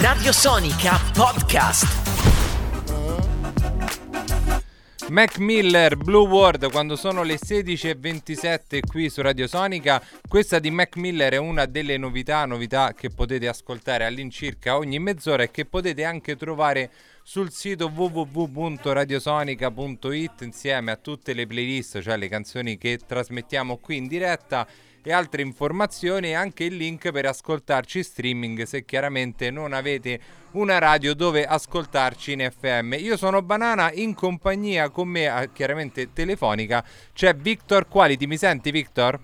Radio Sonica Podcast. Mac Miller, Blue World, quando sono le 16.27 qui su Radio Sonica. Questa di Mac Miller è una delle novità, novità che potete ascoltare all'incirca ogni mezz'ora e che potete anche trovare sul sito www.radiosonica.it insieme a tutte le playlist, cioè le canzoni che trasmettiamo qui in diretta e altre informazioni e anche il link per ascoltarci streaming se chiaramente non avete una radio dove ascoltarci in FM. Io sono Banana, in compagnia con me, ah, chiaramente telefonica, c'è Victor Quality. Mi senti Victor?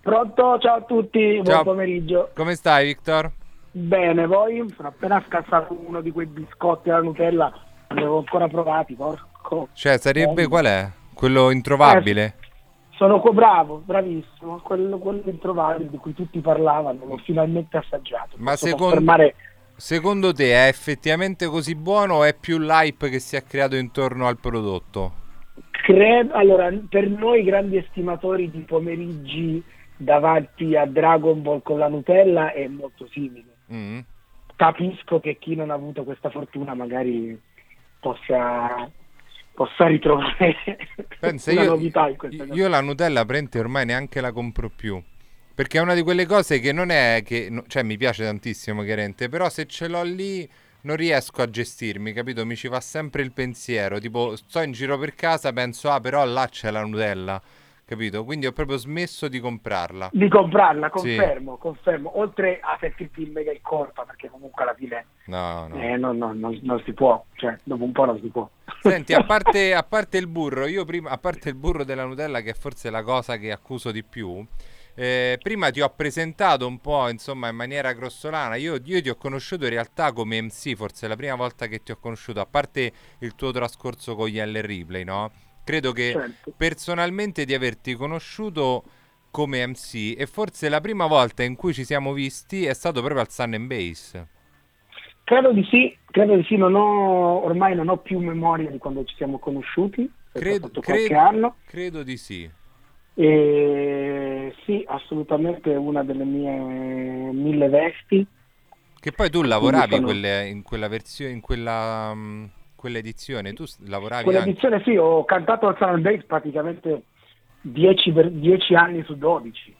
Pronto, ciao a tutti, Ciao. buon pomeriggio. Come stai Victor? Bene, voi sono appena scassato uno di quei biscotti alla Nutella, non li avevo ancora provati, porco. Cioè sarebbe Eh, qual è? Quello introvabile? Sono co- bravo, bravissimo, quello, quello introvabile di cui tutti parlavano, l'ho finalmente assaggiato. Ma Posso secondo- confermare- Secondo te è effettivamente così buono o è più l'hype che si è creato intorno al prodotto? Credo, allora, per noi grandi estimatori di pomeriggi davanti a Dragon Ball con la Nutella è molto simile. Mm. capisco che chi non ha avuto questa fortuna magari possa, possa ritrovare Pensa, una io, novità in questa cosa. io la Nutella prende ormai neanche la compro più. Perché è una di quelle cose che non è che... no- cioè mi piace tantissimo chiaramente, però se ce l'ho lì non riesco a gestirmi, capito? Mi ci va sempre il pensiero, tipo sto in giro per casa, penso ah però là c'è la Nutella, capito? Quindi ho proprio smesso di comprarla. Di comprarla, Sì. confermo, confermo. Oltre a sentirti in mega in colpa, perché comunque alla fine No, no. eh, non, non- si può, cioè dopo un po' non si può. Senti, a parte, a parte il burro, io prima, a parte il burro della Nutella, che è forse la cosa che accuso di più, eh, prima ti ho presentato un po', insomma, in maniera grossolana. Io, io ti ho conosciuto in realtà come MC, forse è la prima volta che ti ho conosciuto, a parte il tuo trascorso con gli L Replay, no? Credo che Certo. personalmente di averti conosciuto come MC e forse la prima volta in cui ci siamo visti è stato proprio al Sun and Base. Credo di sì, credo di sì, non ho, ormai non ho più memoria di quando ci siamo conosciuti, Credo, è credo- anno. credo di sì. E sì, assolutamente una delle mie mille vesti. Che poi tu lavoravi sono- quelle- in quella versione, in quella, mm, quella edizione, tu lavoravi anche. Quell'edizione sì, ho cantato al Sun Base praticamente 10, per- 10 anni su 12.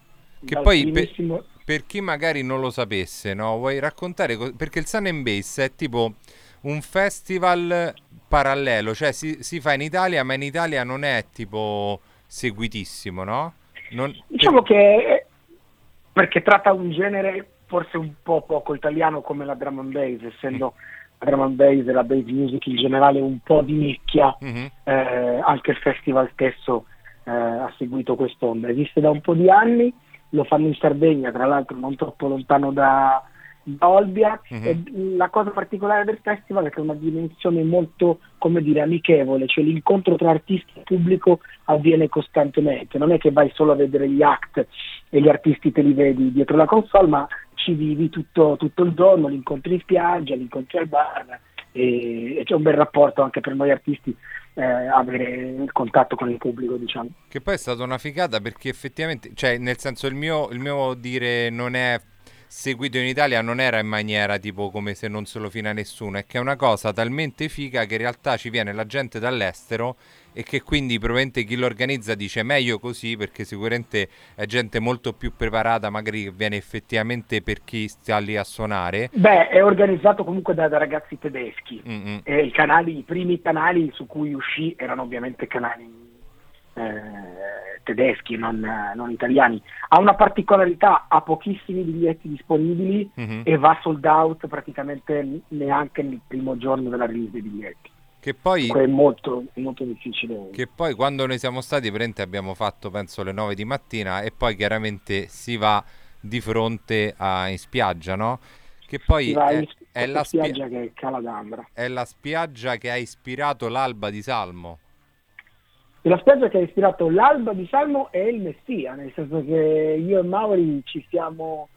Che poi per, primissimo- per chi magari non lo sapesse, no? Vuoi raccontare? co- Perché il Sun and Bass è tipo un festival parallelo, cioè si, si fa in Italia, ma in Italia non è tipo seguitissimo, no? Non- Diciamo che perché tratta un genere forse un po' poco italiano come la drum and bass, essendo la drum and bass e la bass music in generale un po' di nicchia, Mhm. eh, anche il festival stesso eh, ha seguito quest'onda. Esiste da un po' di anni, lo fanno in Sardegna, tra l'altro non troppo lontano da, da Olbia. Mhm. E la cosa particolare del festival è che è una dimensione molto, come dire, amichevole, cioè l'incontro tra artisti e pubblico avviene costantemente. Non è che vai solo a vedere gli act e gli artisti te li vedi dietro la console, ma ci vivi tutto, tutto il giorno, li incontri in spiaggia, li incontri al bar e, e c'è un bel rapporto anche per noi artisti eh, avere il contatto con il pubblico, diciamo. Che poi è stata una figata perché effettivamente, cioè nel senso il mio, il mio dire non è seguito in Italia non era in maniera tipo come se non se lo fina nessuno, è che è una cosa talmente figa che in realtà ci viene la gente dall'estero e che quindi probabilmente chi lo organizza dice meglio così perché sicuramente è gente molto più preparata magari che viene effettivamente per chi sta lì a suonare. Beh, è organizzato comunque da, da ragazzi tedeschi. Mm-mm. E i, canali, i primi canali su cui uscì erano ovviamente canali eh, tedeschi, non, non italiani. Ha una particolarità, ha pochissimi biglietti disponibili Mhm. e va sold out praticamente neanche nel primo giorno della release dei biglietti. Che poi... È molto, molto difficile. Che poi quando noi siamo stati, presente abbiamo fatto penso le 9 di mattina e poi chiaramente si va di fronte a, in spiaggia, no? Che poi è, in è la spia- spiaggia che è è la spiaggia che ha ispirato l'alba di Salmo. E la spiaggia che ha ispirato l'alba di Salmo è il Messia, nel senso che io e Mauri ci siamo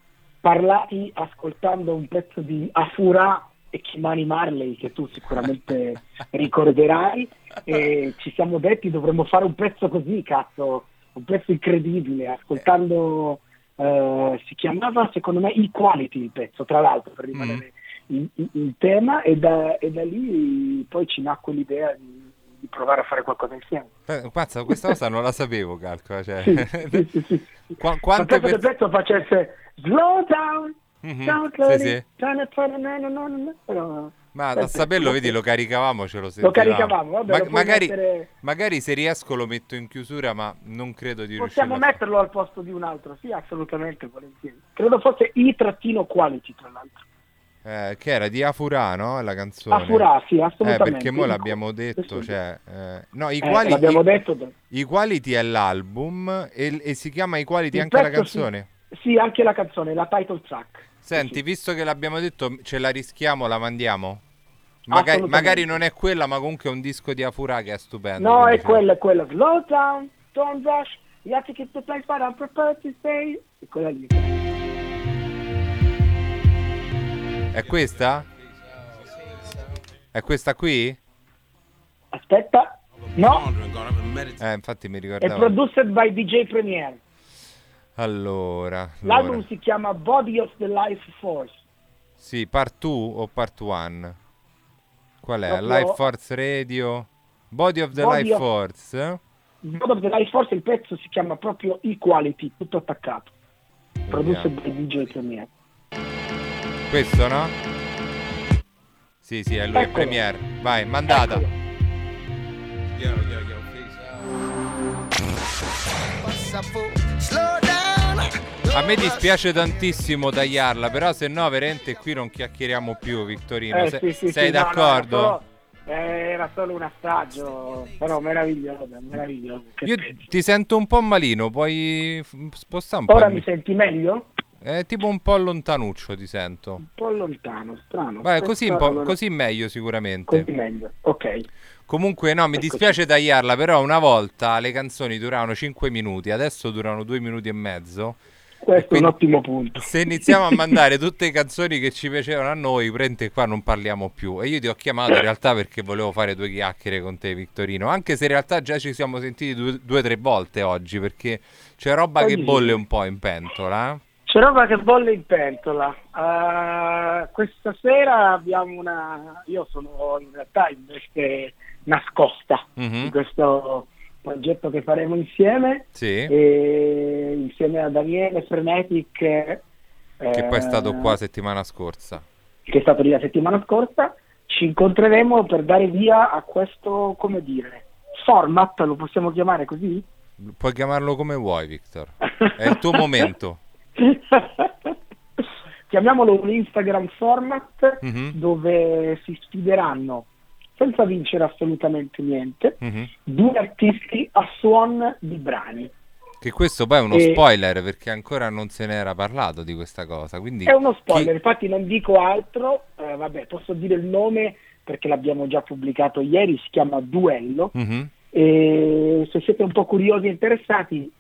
parlati ascoltando un pezzo di Afura e Kimani Marley che tu sicuramente ricorderai e ci siamo detti dovremmo fare un pezzo così, cazzo, un pezzo incredibile, ascoltando, eh, si chiamava secondo me Equality il pezzo, tra l'altro per rimanere il, il tema e da, e da, lì poi ci nacque l'idea di, di, provare a fare qualcosa insieme. Eh, questa cosa non la sapevo, calcola. Cioè. Sì, sì, sì, sì. Qu- quante per... pezzo facesse slow down, Mhm, down sì, slowly, sì. Però- Ma a Perfetto. saperlo, vedi, lo caricavamo, ce lo Lo sentivamo. caricavamo, vabbè, Ma- lo magari, mettere- magari se riesco lo metto in chiusura, ma non credo di Possiamo riuscire. metterlo al posto di un altro, sì, assolutamente, volentieri. Credo fosse i-quality, tra l'altro. Eh, che era di Afura, no? La canzone. Afura, sì, Eh, assolutamente. perché mo l'abbiamo detto, cioè... eh, no, i Eh, quali... l'abbiamo detto. I Quality è l'album e, e si chiama I Quality Il anche la pezzo, sì. canzone. Sì, anche la canzone, la title track. Senti, Sì, visto che l'abbiamo detto, ce la rischiamo, la mandiamo? Magari, magari non è quella, ma comunque è un disco di Afura che è stupendo. No, è quella, è quella. Slow down, don't rush, you have to keep the place, but I'm prepared to stay. È quella lì. È questa? È questa qui? Aspetta, no, Eh, infatti mi è ricordavo. produced by DJ Premier. Allora, L'album allora. si chiama Body of the Life Force. Sì, part 2 o part 1? Qual è? Proprio- Life Force Radio? Body of the Body Life of- Force? Body of the Life Force, il pezzo si chiama proprio Equality, tutto attaccato. Produced by DJ Premier. Questo no? Sì, sì, è lui, è Eccolo. Premiere. Vai, mandata. Yo, yo, yo. A me dispiace tantissimo tagliarla, però se no veramente qui non chiacchieriamo più, Vittorino. Eh, Se- sì, sì, sei sì, no, no, d'accordo? era, solo, eh, era solo un assaggio, però meraviglioso, meraviglioso. Io ti sento un po' malino, puoi spostare un po'. Ora mi- senti meglio? È tipo un po' lontanuccio ti sento. Un po' lontano, strano. Aspetta, così, un po', allora- così meglio sicuramente. così meglio. Ok. Comunque no, mi dispiace tagliarla, però una volta le canzoni duravano 5 minuti, adesso durano 2 minuti e mezzo. Questo Quindi- è un ottimo punto. Se iniziamo a mandare tutte le canzoni che ci piacevano a noi, prende qua non parliamo più. E io ti ho chiamato in realtà perché volevo fare due chiacchiere con te, Vittorino. Anche se in realtà già ci siamo sentiti due o tre volte oggi, perché c'è roba che Oggi sì. bolle un po' in pentola. Eh. C'è roba che bolle in pentola. Eh, questa sera abbiamo una. Io sono in realtà in veste nascosta Mhm. di questo progetto che faremo insieme. Sì, E insieme a Daniele Frenetic. eh, che poi è stato qua settimana scorsa. che è stato lì la settimana scorsa, ci incontreremo per dare via a questo, come dire, format, lo possiamo chiamare così? Puoi chiamarlo come vuoi, Victor. È il tuo momento. Chiamiamolo un Instagram format Mhm. dove si sfideranno, senza vincere assolutamente niente, Mhm. due artisti a suon di brani. Che questo poi è uno E- spoiler perché ancora non se n'era parlato di questa cosa. Quindi È uno spoiler, chi- infatti non dico altro, eh, vabbè, posso dire il nome perché l'abbiamo già pubblicato ieri, si chiama Duello. Mhm. E se siete un po' curiosi e interessati,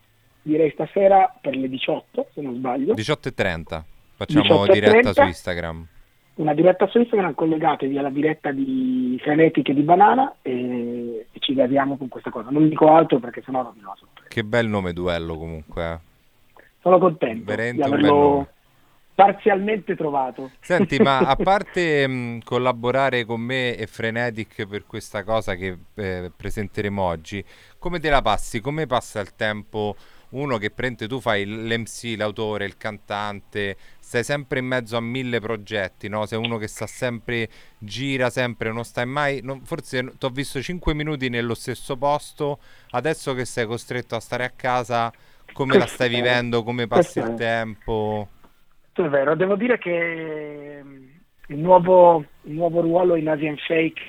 direi stasera per le 18, se non sbaglio, 18.30. Facciamo 18:30. diretta su Instagram. una diretta su Instagram, collegatevi alla diretta di Frenetic e di Banana e, e ci gasiamo con questa cosa. Non dico altro perché sennò rovino la sorpresa. Che bel nome duello comunque. eh. Sono contento Veramente di averlo parzialmente trovato. Senti, ma a parte mh, collaborare con me e Frenetic per questa cosa che eh, presenteremo oggi, come te la passi? Come passa il tempo? Uno che prende, tu fai l'MC, l'autore, il cantante, stai sempre in mezzo a mille progetti, no? Sei uno che sta sempre, gira sempre, non stai mai... non- forse ti ho visto 5 minuti nello stesso posto, adesso che sei costretto a stare a casa, come la stai Questo vivendo? Come passi questo il tempo? È vero, devo dire che mm, il nuovo, il nuovo ruolo in Asian Shake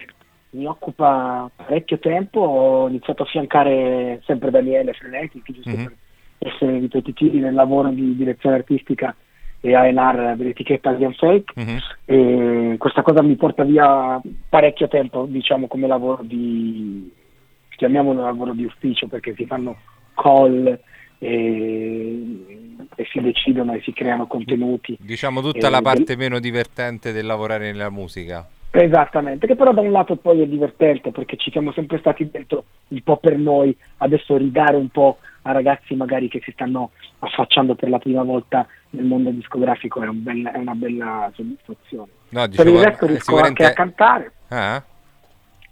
mi occupa parecchio tempo, ho iniziato a fiancare sempre Daniele Frenetic, giusto Mhm. per essere ripetitivi nel lavoro di direzione artistica e A&R dell'etichetta Asian Shake Mhm. e questa cosa mi porta via parecchio tempo, diciamo come lavoro di, chiamiamolo lavoro di ufficio perché si fanno call e, e si decidono e si creano contenuti. Diciamo tutta Eh, la del- parte meno divertente del lavorare nella musica. Esattamente, che però da un lato poi è divertente perché ci siamo sempre stati dentro un po' per noi, adesso ridare un po' a ragazzi magari che si stanno affacciando per la prima volta nel mondo discografico è, un bel- è una bella soddisfazione. No, Per dicevo, il resto riesco anche a sicuramente... cantare, Ah?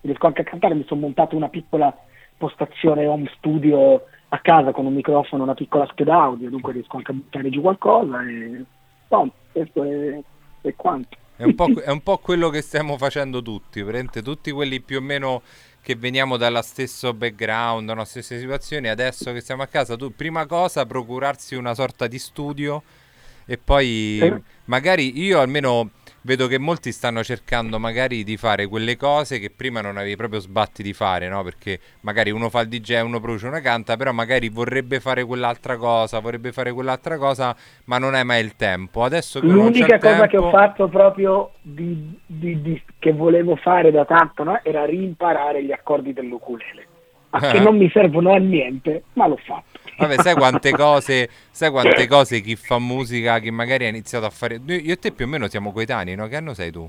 riesco anche a cantare, mi sono montato una piccola postazione home studio a casa con un microfono, una piccola scheda audio, dunque riesco anche a buttare giù qualcosa e no, questo è, è quanto. È un, po', è un po' quello che stiamo facendo tutti, tutti quelli più o meno che veniamo dalla stesso background, dalla stesse situazioni, adesso che siamo a casa, tu prima cosa procurarsi una sorta di studio e poi Eh. magari io almeno vedo che molti stanno cercando magari di fare quelle cose che prima non avevi proprio sbatti di fare, no? Perché magari uno fa il DJ, uno produce, una canta, però magari vorrebbe fare quell'altra cosa, vorrebbe fare quell'altra cosa, ma non hai mai il tempo. Adesso che L'unica cosa che ho tempo- fatto proprio di, di- di- che volevo fare da tanto no? era rimparare gli accordi dell'ukulele. A che Ah. non mi servono a niente, ma l'ho fatto. Vabbè, sai quante cose, sai quante cose chi fa musica, che magari ha iniziato a fare. Io e te più o meno siamo coetanei, no? Che anno sei tu?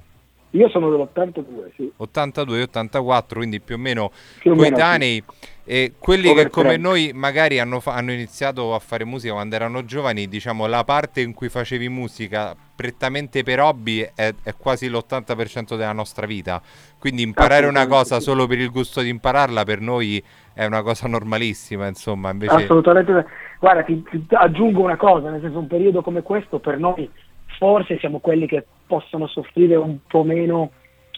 Io sono dell'82, sì. 82 e 84, quindi più o meno Più o meno, coetanei. E quelli che come 30. noi magari hanno, fa- hanno iniziato a fare musica quando erano giovani, diciamo la parte in cui facevi musica prettamente per hobby è, è quasi l'80% della nostra vita. Quindi imparare una cosa solo per il gusto di impararla per noi è una cosa normalissima, insomma, invece Assolutamente. Guarda, ti, ti aggiungo una cosa, nel senso un periodo come questo per noi forse siamo quelli che possono soffrire un po' meno,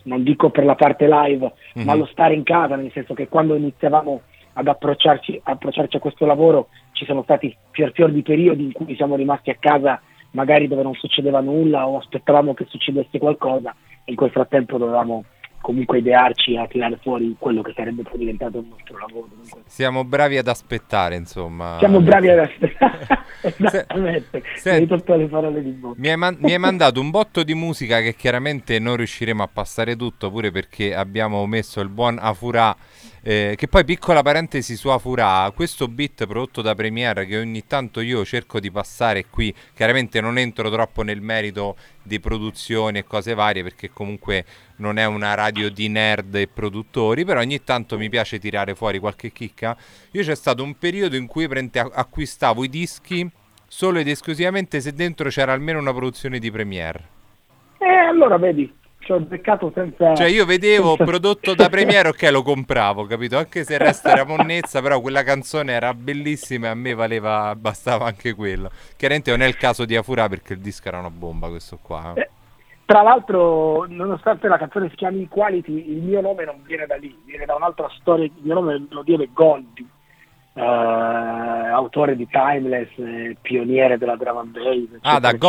non dico per la parte live, ma Mhm. lo stare in casa, nel senso che quando iniziavamo ad approcciarci, approcciarci a questo lavoro ci sono stati fior fior di periodi in cui siamo rimasti a casa magari dove non succedeva nulla o aspettavamo che succedesse qualcosa e in quel frattempo dovevamo comunque idearci a tirare fuori quello che sarebbe poi diventato il nostro lavoro. Dunque, siamo bravi ad aspettare, insomma. siamo bravi ad aspettare. Esattamente, Se- mi hai man- mi hai mandato un botto di musica che chiaramente non riusciremo a passare tutto, pure perché abbiamo messo il buon Afura. Eh, che poi piccola parentesi su Afura, questo beat prodotto da Premiere che ogni tanto io cerco di passare qui, chiaramente non entro troppo nel merito di produzione e cose varie perché comunque non è una radio di nerd e produttori, però ogni tanto mi piace tirare fuori qualche chicca. Io c'è stato un periodo in cui acquistavo i dischi solo ed esclusivamente se dentro c'era almeno una produzione di Premiere. E allora vedi, ci ho beccato senza... Cioè io vedevo senza- prodotto da Premiere, ok lo compravo, capito? Anche se il resto era monnezza, però quella canzone era bellissima e a me valeva, bastava anche quello. Chiaramente non è il caso di Afura perché il disco era una bomba questo qua. eh. Eh, Tra l'altro, nonostante la canzone si chiami Equality, il mio nome non viene da lì, viene da un'altra storia, il mio nome lo deve Goldie, eh, autore di Timeless, eh, pioniere della drum and bass. Ah, da eccetera.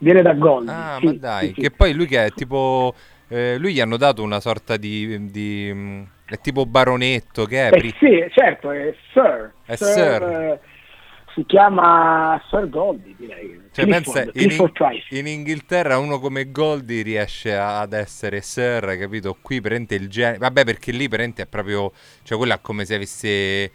Viene da Goldie. Ah, sì, ma dai, sì, sì. che poi lui che è tipo... eh, lui gli hanno dato una sorta di... di, è tipo baronetto, che è? Eh, Pri- sì, certo, è Sir. È Sir. eh, si chiama Sir Goldie, direi. Cioè, Clifford, in, in Inghilterra uno come Goldie riesce a- ad essere Sir, capito? Qui prende il genere. Vabbè, perché lì prende è proprio. Cioè, quello è come se avesse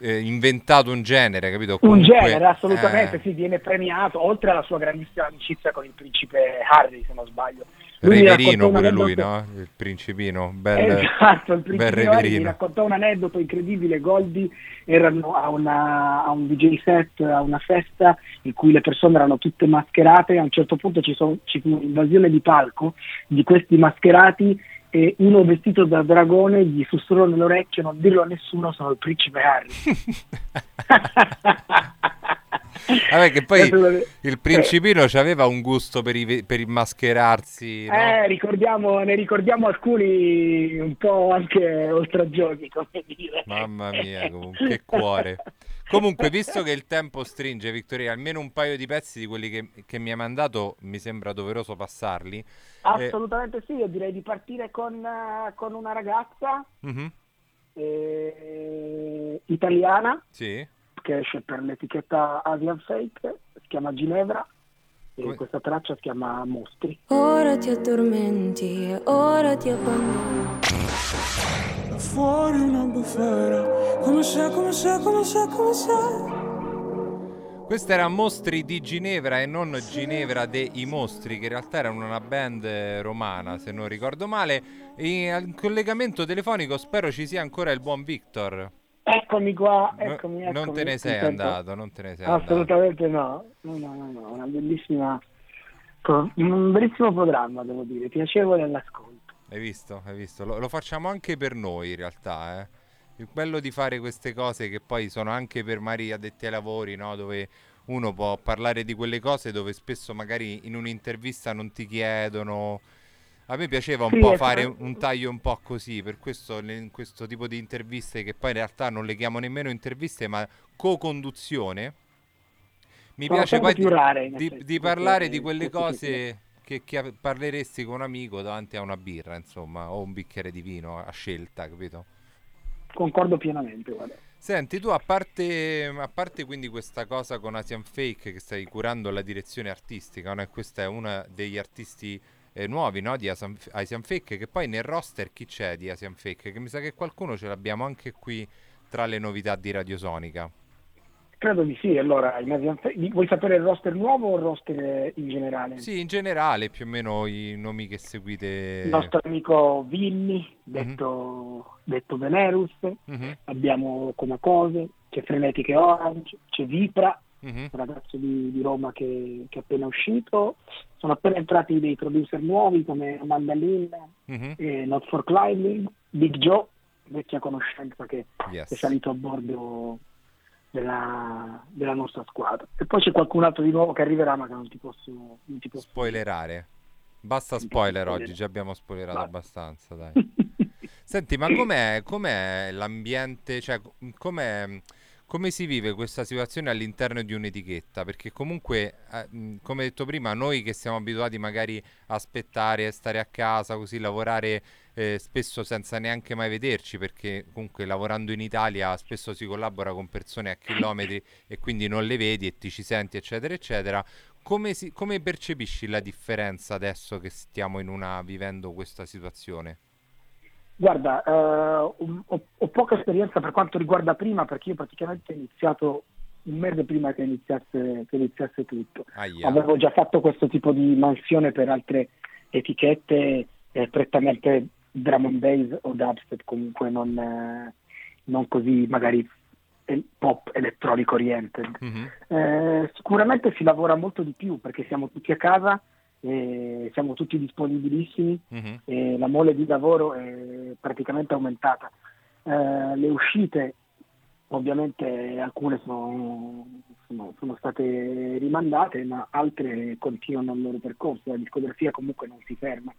eh, inventato un genere, capito? Un Comunque, genere, assolutamente, eh, sì, viene premiato, oltre alla sua grandissima amicizia con il principe Harry, se non sbaglio. Lui Reverino un pure lui, no? Il principino. Bel, Esatto, il bel principe Harry mi raccontò un aneddoto incredibile, Goldie erano a, una- a un DJ set, a una festa in cui le persone erano tutte mascherate, a un certo punto ci, sono- ci fu un'invasione di palco di questi mascherati e uno vestito da dragone gli sussurrò nell'orecchio non dirlo a nessuno, sono il principe Harry. Vabbè, che poi Eh, il principino aveva un gusto per, i per il mascherarsi, no? Eh, ricordiamo, ne ricordiamo alcuni un po' anche oltraggiosi, come dire. Mamma mia, che cuore. Comunque, visto che il tempo stringe, Vittoria, almeno un paio di pezzi di quelli che, che mi hai mandato mi sembra doveroso passarli. Assolutamente sì, io direi di partire con, eh, con una ragazza Mhm, eh, italiana Sì. che esce per l'etichetta Asian Fake, si chiama Ginevra e questa traccia si chiama Mostri. Ora ti addormenti ora ti abbandono. Fuori una bufera Come se, come se, come se, come se Questa era Mostri di Ginevra e non Ginevra dei Mostri, che in realtà erano una band romana, se non ricordo male. E al collegamento telefonico spero ci sia ancora il buon Victor. Eccomi qua, No- eccomi, non eccomi, te ne sei andato, non te ne sei andato. Assolutamente no. No, no, no, no, una bellissima, un bellissimo programma, devo dire, piacevole all'ascolto. Hai visto? Hai visto? Lo, lo facciamo anche per noi in realtà, eh. Il bello di fare queste cose che poi sono anche per magari addetti ai lavori, no? Dove uno può parlare di quelle cose dove spesso magari in un'intervista non ti chiedono. A me piaceva un Sì, po' ecco. fare un taglio un po' così, per questo in questo tipo di interviste che poi in realtà non le chiamo nemmeno interviste, ma co-conduzione. Mi Sono piace poi di, rare, di- di parlare di quelle cose che, che parleresti con un amico davanti a una birra, insomma, o un bicchiere di vino a scelta, capito? Concordo pienamente, guarda. Senti, tu a parte, a parte quindi questa cosa con Asian Fake che stai curando la direzione artistica, no? E questa è una degli artisti eh, nuovi, no? Di Asian, Asian Fake, che poi nel roster chi c'è di Asian Fake? Che mi sa che qualcuno ce l'abbiamo anche qui tra le novità di Radiosonica. Credo di sì, allora, vuoi sapere il roster nuovo o il roster in generale? Sì, in generale, più o meno i nomi che seguite. Il nostro amico Vinny, detto, detto Venerus, Mhm, abbiamo Come Cose, c'è Frenetiche Orange, c'è Vipra, mhm. un ragazzo di, di Roma che, che è appena uscito, sono appena entrati dei producer nuovi come Amanda Lynn Mhm. e Not for Climbing, Big Joe, vecchia conoscenza che Yes. è salito a bordo della, della nostra squadra. E poi c'è qualcun altro di nuovo che arriverà ma che non ti posso, non ti posso Spoilerare. Basta spoiler oggi, già abbiamo spoilerato Va. abbastanza, dai. Senti, ma com'è, com'è l'ambiente, cioè co- com'è, come si vive questa situazione all'interno di un'etichetta? Perché comunque, eh, come detto prima, noi che siamo abituati magari a aspettare, stare a casa, così lavorare eh, spesso senza neanche mai vederci, perché comunque lavorando in Italia spesso si collabora con persone a chilometri e quindi non le vedi e ti ci senti, eccetera, eccetera. Come, si- come percepisci la differenza adesso che stiamo una, vivendo questa situazione? Guarda, eh, ho, ho- poca esperienza per quanto riguarda prima perché io praticamente ho iniziato un mese prima che iniziasse, che iniziasse tutto. Aia. Avevo già fatto questo tipo di mansione per altre etichette eh, prettamente drum and bass o dubstep, comunque non, eh, non così magari eh, pop electronic oriented. Mhm. Eh, sicuramente si lavora molto di più perché siamo tutti a casa, e siamo tutti disponibilissimi Mhm. e la mole di lavoro è praticamente aumentata. Eh, le uscite, ovviamente alcune sono, sono- sono state rimandate, ma altre continuano il loro percorso. La discografia comunque non si ferma.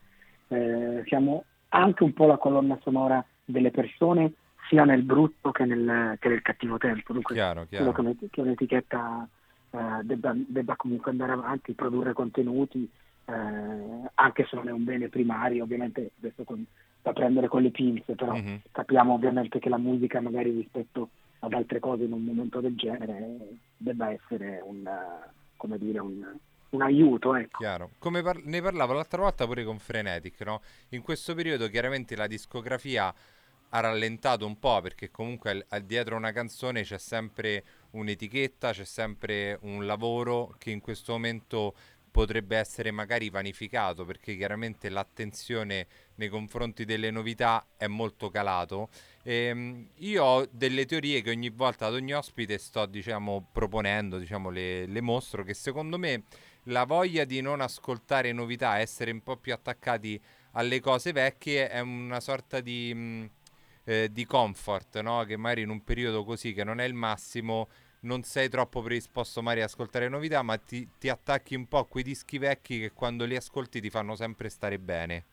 Eh, siamo anche un po' la colonna sonora delle persone, sia nel brutto che nel, che nel cattivo tempo. Dunque, Chiaro, chiaro. che, un- che un'etichetta eh, debba, debba comunque andare avanti, produrre contenuti, eh, anche se non è un bene primario, ovviamente adesso con- da prendere con le pinze, però Mhm. capiamo ovviamente che la musica magari rispetto ad altre cose in un momento del genere debba essere un, come dire, un, un aiuto. Ecco. Chiaro. Come par- ne parlavo l'altra volta pure con Frenetic, no? In questo periodo chiaramente la discografia ha rallentato un po' perché comunque al- al- dietro una canzone c'è sempre un'etichetta, c'è sempre un lavoro che in questo momento potrebbe essere magari vanificato perché chiaramente l'attenzione nei confronti delle novità è molto calato. Ehm, io ho delle teorie che ogni volta ad ogni ospite sto diciamo proponendo, diciamo le, le mostro che secondo me la voglia di non ascoltare novità, essere un po' più attaccati alle cose vecchie è una sorta di, mh, eh, di comfort, no? Che magari in un periodo così che non è il massimo non sei troppo predisposto magari ad ascoltare novità, ma ti, ti attacchi un po' a quei dischi vecchi che quando li ascolti ti fanno sempre stare bene.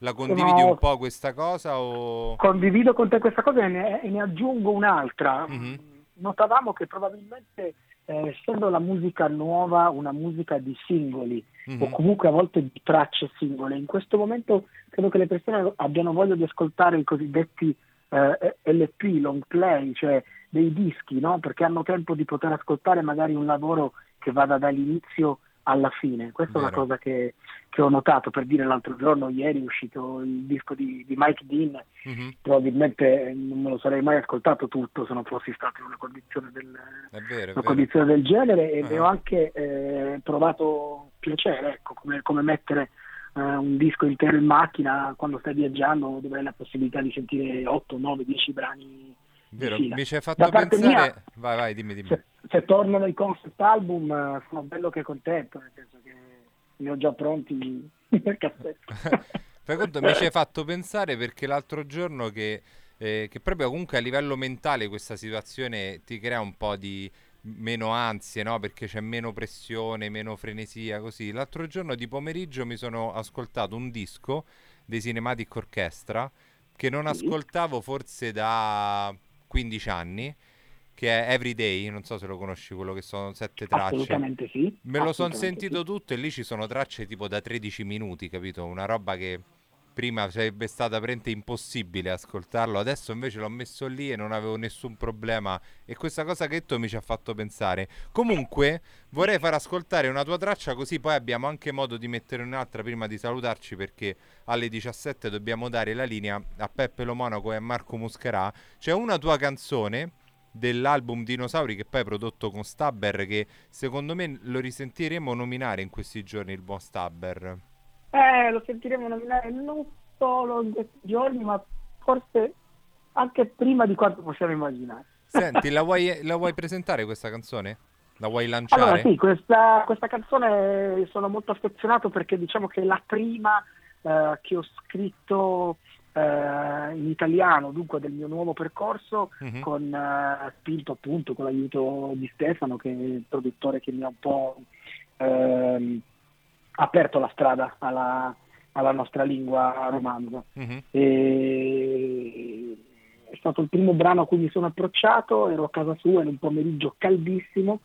La condividi Sono- un po' questa cosa o... Condivido con te questa cosa e ne, e ne aggiungo un'altra. Mhm. Notavamo che probabilmente, eh, essendo la musica nuova una musica di singoli, Mhm. o comunque a volte di tracce singole. In questo momento credo che le persone abbiano voglia di ascoltare i cosiddetti eh, LP, long play, cioè dei dischi, no? perché hanno tempo di poter ascoltare magari un lavoro che vada dall'inizio alla fine. Questa è una Vero. cosa che, che ho notato per dire l'altro giorno, ieri è uscito il disco di, di Mike Dean, Mhm. probabilmente non me lo sarei mai ascoltato tutto se non fossi stato in una condizione del, vero, una vero. condizione del genere e ne ho anche eh, provato piacere, ecco, come, come mettere eh, un disco intero in macchina quando stai viaggiando dove hai la possibilità di sentire 8, 9, 10 brani Vero, mi ci hai Da fatto parte pensare... mia, Vai, vai, dimmi, dimmi. se, se tornano i concept album eh, sono bello che contento, nel senso che li ho già pronti nel cassetto. Fai conto, mi ci hai fatto pensare perché l'altro giorno che, eh, che proprio comunque a livello mentale questa situazione ti crea un po' di meno ansie, no? Perché c'è meno pressione, meno frenesia, così. L'altro giorno di pomeriggio mi sono ascoltato un disco dei Cinematic Orchestra che non ascoltavo forse da 15 anni, che è Everyday, non so se lo conosci, quello che sono sette tracce. Assolutamente sì. Me lo sono sentito sì. tutto e lì ci sono tracce tipo da 13 minuti, capito? Una roba che prima sarebbe stata veramente impossibile ascoltarlo, adesso invece l'ho messo lì e non avevo nessun problema e questa cosa che hai detto mi ci ha fatto pensare. Comunque vorrei far ascoltare una tua traccia così poi abbiamo anche modo di mettere un'altra prima di salutarci perché alle 17 dobbiamo dare la linea a Peppe Lo Monaco e a Marco Muscherà. C'è una tua canzone dell'album Dinosauri che poi è prodotto con Stabber che secondo me lo risentiremo nominare in questi giorni il buon Stabber. Eh, lo sentiremo nominare non solo in questi giorni, ma forse anche prima di quanto possiamo immaginare. Senti, la vuoi, la vuoi presentare questa canzone? La vuoi lanciare? Allora sì, questa, questa canzone sono molto affezionato perché diciamo che è la prima eh, che ho scritto eh, in italiano, dunque del mio nuovo percorso, Mhm. con eh, spinto appunto con l'aiuto di Stefano, che è il produttore che mi ha un po' ehm, aperto la strada alla, alla nostra lingua romanza. Mhm. E è stato il primo brano a cui mi sono approcciato, ero a casa sua in un pomeriggio caldissimo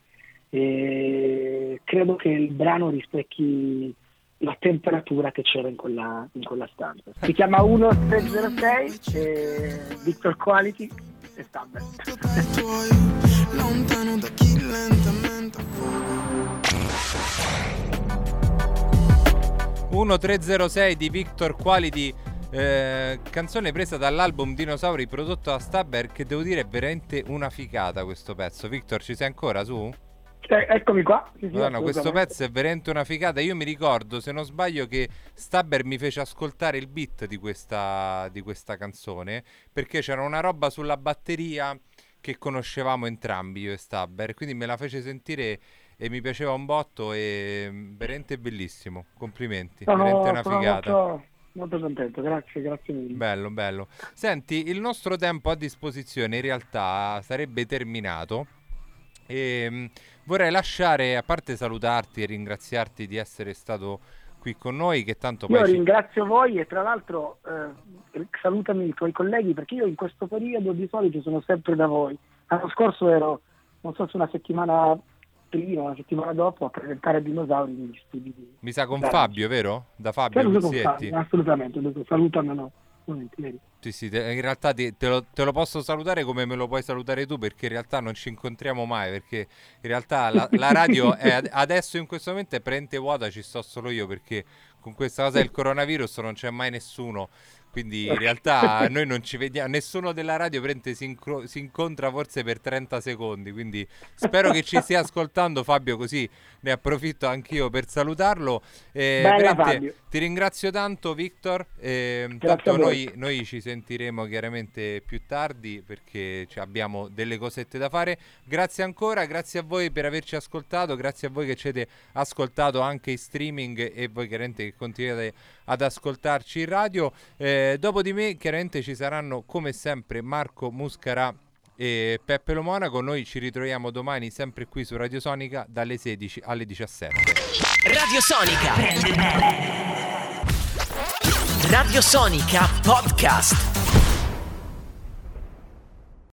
e credo che il brano rispecchi la temperatura che c'era in quella, in quella stanza. Si chiama 1306 e Victor Quality e Stabber. tuoi, lontano da chi lentamente 1306 di Victor Quality, eh, canzone presa dall'album Dinosauri prodotto da Stabber che devo dire è veramente una figata questo pezzo. Victor, ci sei ancora su? Eh, eccomi qua. Sì, sì, Madonna, questo pezzo è veramente una figata. Io mi ricordo, se non sbaglio, che Stabber mi fece ascoltare il beat di questa, di questa canzone perché c'era una roba sulla batteria che conoscevamo entrambi, io e Stabber. Quindi me la fece sentire e mi piaceva un botto e mm, veramente bellissimo. Complimenti, Sono, veramente una figata. molto, molto contento, grazie, grazie mille. Bello, bello. Senti, il nostro tempo a disposizione in realtà sarebbe terminato. E mh, vorrei lasciare, a parte salutarti e ringraziarti di essere stato qui con noi, che tanto Io poi ci- ringrazio voi e tra l'altro eh, salutami i tuoi colleghi perché io in questo periodo di solito sono sempre da voi. L'anno scorso ero, non so se una settimana prima, una settimana dopo, a presentare dinosauri negli studi di... mi sa con Dai. Fabio, vero? Da Fabio. Fabio, assolutamente, salutamelo. volentieri. Sì, sì, te- in realtà ti- te, lo, te lo posso salutare come me lo puoi salutare tu perché in realtà non ci incontriamo mai perché in realtà la, la radio è ad- adesso in questo momento è prente vuota, ci sto solo io perché con questa cosa del coronavirus non c'è mai nessuno. Quindi in realtà noi non ci vediamo, nessuno della radio prende si, incro- si incontra forse per 30 secondi. Quindi spero che ci stia ascoltando Fabio, così ne approfitto anch'io per salutarlo. Eh, Bella, Fabio. ti ringrazio tanto, Victor. Eh, tanto a noi, noi ci sentiremo chiaramente più tardi perché abbiamo delle cosette da fare. Grazie ancora, grazie a voi per averci ascoltato, grazie a voi che ci avete ascoltato anche in streaming e voi chiaramente che continuate ad ascoltarci in radio. Eh, dopo di me chiaramente ci saranno come sempre Marco Muscarà e Peppe Lo Monaco. Noi ci ritroviamo domani sempre qui su Radio Sonica dalle 16 alle 17. Radio Sonica. Radio Sonica Podcast.